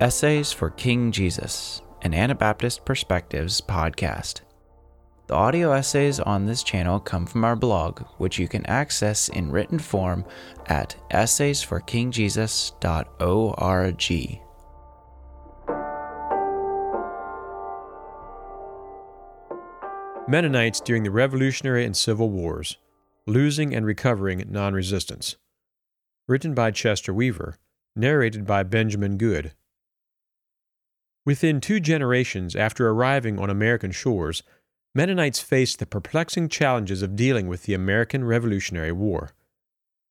Essays for King Jesus, an Anabaptist Perspectives podcast. The audio essays on this channel come from our blog, which you can access in written form at essaysforkingjesus.org. Mennonites during the Revolutionary and Civil Wars Losing and Recovering Non Resistance. Written by Chester Weaver, narrated by Benjamin Good. Within two generations after arriving on American shores, Mennonites faced the perplexing challenges of dealing with the American Revolutionary War.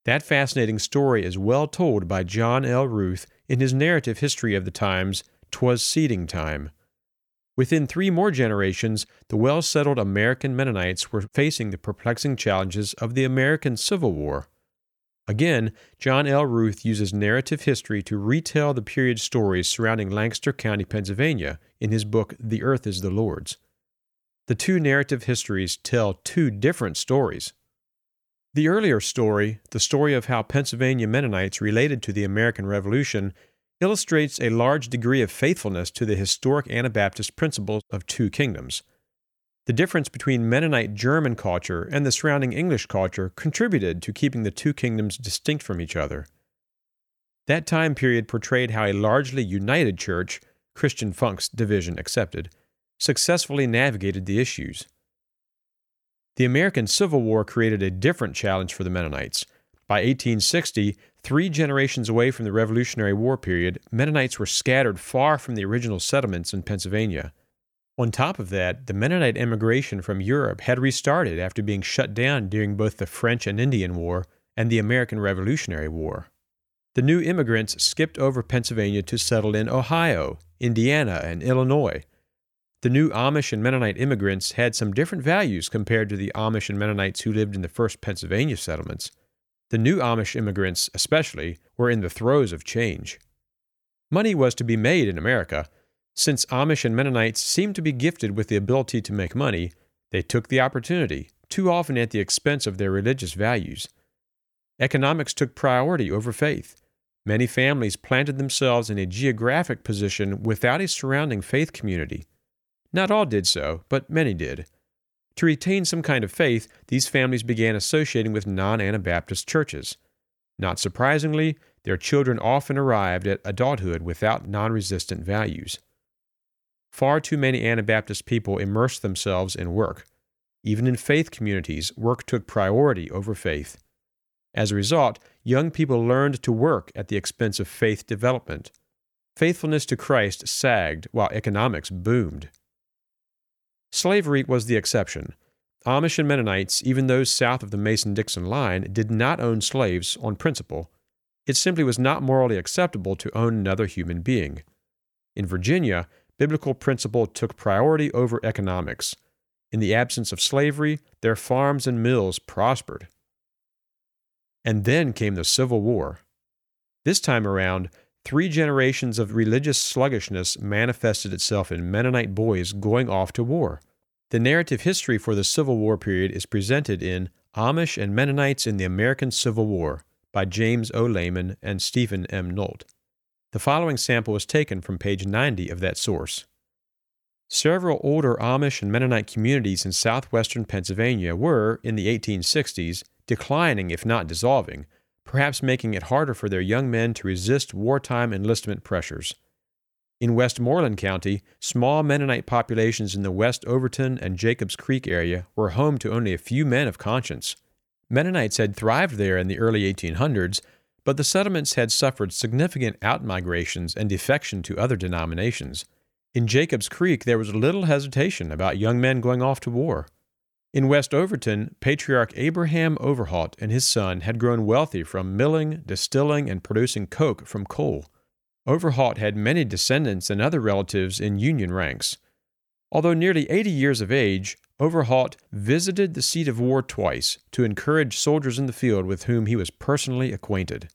That fascinating story is well told by John L. Ruth in his narrative history of the times, Twas Seeding Time. Within three more generations, the well settled American Mennonites were facing the perplexing challenges of the American Civil War. Again, John L. Ruth uses narrative history to retell the period stories surrounding Lancaster County, Pennsylvania, in his book The Earth is the Lord's. The two narrative histories tell two different stories. The earlier story, the story of how Pennsylvania Mennonites related to the American Revolution, illustrates a large degree of faithfulness to the historic Anabaptist principles of two kingdoms. The difference between Mennonite German culture and the surrounding English culture contributed to keeping the two kingdoms distinct from each other. That time period portrayed how a largely united church, Christian Funk's division accepted, successfully navigated the issues. The American Civil War created a different challenge for the Mennonites. By 1860, three generations away from the Revolutionary War period, Mennonites were scattered far from the original settlements in Pennsylvania. On top of that, the Mennonite immigration from Europe had restarted after being shut down during both the French and Indian War and the American Revolutionary War. The new immigrants skipped over Pennsylvania to settle in Ohio, Indiana, and Illinois. The new Amish and Mennonite immigrants had some different values compared to the Amish and Mennonites who lived in the first Pennsylvania settlements. The new Amish immigrants, especially, were in the throes of change. Money was to be made in America. Since Amish and Mennonites seemed to be gifted with the ability to make money, they took the opportunity, too often at the expense of their religious values. Economics took priority over faith. Many families planted themselves in a geographic position without a surrounding faith community. Not all did so, but many did. To retain some kind of faith, these families began associating with non Anabaptist churches. Not surprisingly, their children often arrived at adulthood without non resistant values. Far too many Anabaptist people immersed themselves in work. Even in faith communities, work took priority over faith. As a result, young people learned to work at the expense of faith development. Faithfulness to Christ sagged while economics boomed. Slavery was the exception. Amish and Mennonites, even those south of the Mason Dixon line, did not own slaves on principle. It simply was not morally acceptable to own another human being. In Virginia, biblical principle took priority over economics. In the absence of slavery, their farms and mills prospered. And then came the Civil War. This time around, three generations of religious sluggishness manifested itself in Mennonite boys going off to war. The narrative history for the Civil War period is presented in Amish and Mennonites in the American Civil War by James O. Lehman and Steven M. Nolt. The following sample was taken from page 90 of that source. Several older Amish and Mennonite communities in southwestern Pennsylvania were, in the 1860s, declining if not dissolving, perhaps making it harder for their young men to resist wartime enlistment pressures. In Westmoreland County, small Mennonite populations in the West Overton and Jacobs Creek area were home to only a few men of conscience. Mennonites had thrived there in the early 1800s, but the settlements had suffered significant outmigrations and defection to other denominations. In Jacobs Creek, there was little hesitation about young men going off to war. In West Overton, patriarch Abraham Overholt and his son had grown wealthy from milling, distilling, and producing coke from coal. Overholt had many descendants and other relatives in Union ranks. Although nearly 80 years of age, Overholt visited the seat of war twice to encourage soldiers in the field with whom he was personally acquainted.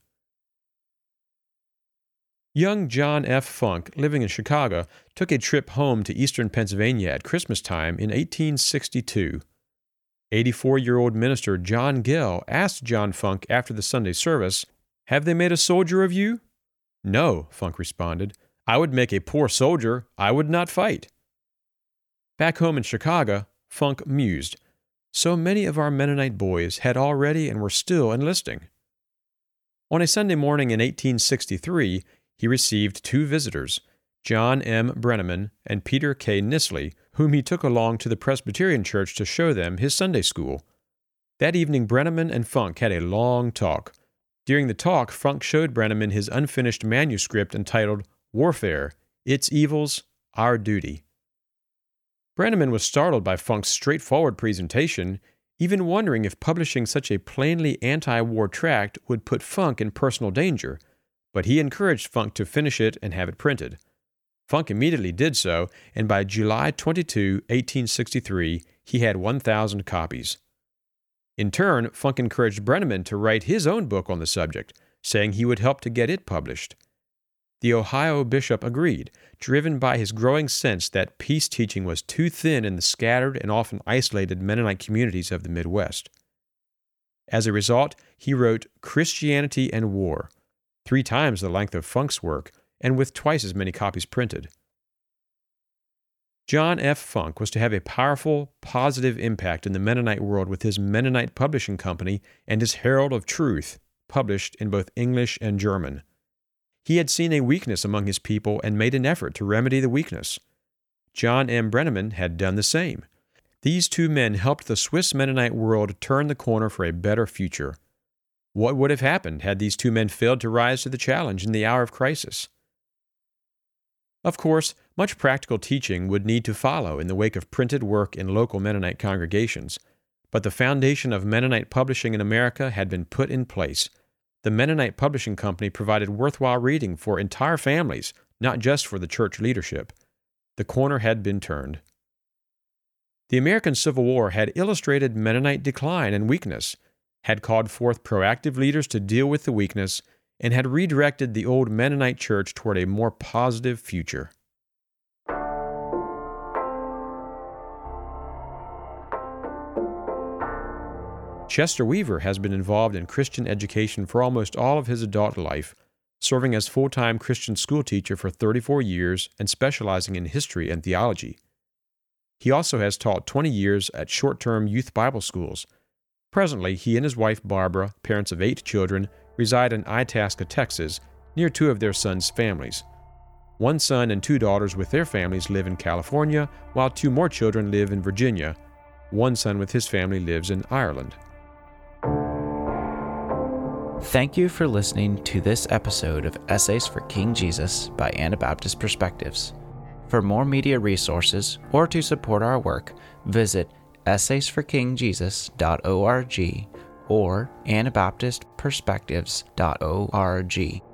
Young John F. Funk, living in Chicago, took a trip home to eastern Pennsylvania at Christmas time in 1862. 84 year old minister John Gill asked John Funk after the Sunday service, Have they made a soldier of you? No, Funk responded. I would make a poor soldier, I would not fight. Back home in Chicago, Funk mused. So many of our Mennonite boys had already and were still enlisting. On a Sunday morning in 1863, he received two visitors, John M. Brenneman and Peter K. Nisley, whom he took along to the Presbyterian Church to show them his Sunday school. That evening, Brenneman and Funk had a long talk. During the talk, Funk showed Brenneman his unfinished manuscript entitled Warfare Its Evils, Our Duty. Brenneman was startled by Funk's straightforward presentation, even wondering if publishing such a plainly anti war tract would put Funk in personal danger, but he encouraged Funk to finish it and have it printed. Funk immediately did so, and by July 22, 1863, he had 1,000 copies. In turn, Funk encouraged Brenneman to write his own book on the subject, saying he would help to get it published. The Ohio bishop agreed, driven by his growing sense that peace teaching was too thin in the scattered and often isolated Mennonite communities of the Midwest. As a result, he wrote Christianity and War, three times the length of Funk's work, and with twice as many copies printed. John F. Funk was to have a powerful, positive impact in the Mennonite world with his Mennonite Publishing Company and his Herald of Truth, published in both English and German. He had seen a weakness among his people and made an effort to remedy the weakness. John M. Brenneman had done the same. These two men helped the Swiss Mennonite world turn the corner for a better future. What would have happened had these two men failed to rise to the challenge in the hour of crisis? Of course, much practical teaching would need to follow in the wake of printed work in local Mennonite congregations, but the foundation of Mennonite publishing in America had been put in place. The Mennonite Publishing Company provided worthwhile reading for entire families, not just for the church leadership. The corner had been turned. The American Civil War had illustrated Mennonite decline and weakness, had called forth proactive leaders to deal with the weakness, and had redirected the old Mennonite church toward a more positive future. Chester Weaver has been involved in Christian education for almost all of his adult life, serving as full time Christian schoolteacher for 34 years and specializing in history and theology. He also has taught 20 years at short term youth Bible schools. Presently, he and his wife Barbara, parents of eight children, reside in Itasca, Texas, near two of their sons' families. One son and two daughters with their families live in California, while two more children live in Virginia. One son with his family lives in Ireland. Thank you for listening to this episode of Essays for King Jesus by Anabaptist Perspectives. For more media resources or to support our work, visit essaysforkingjesus.org or anabaptistperspectives.org.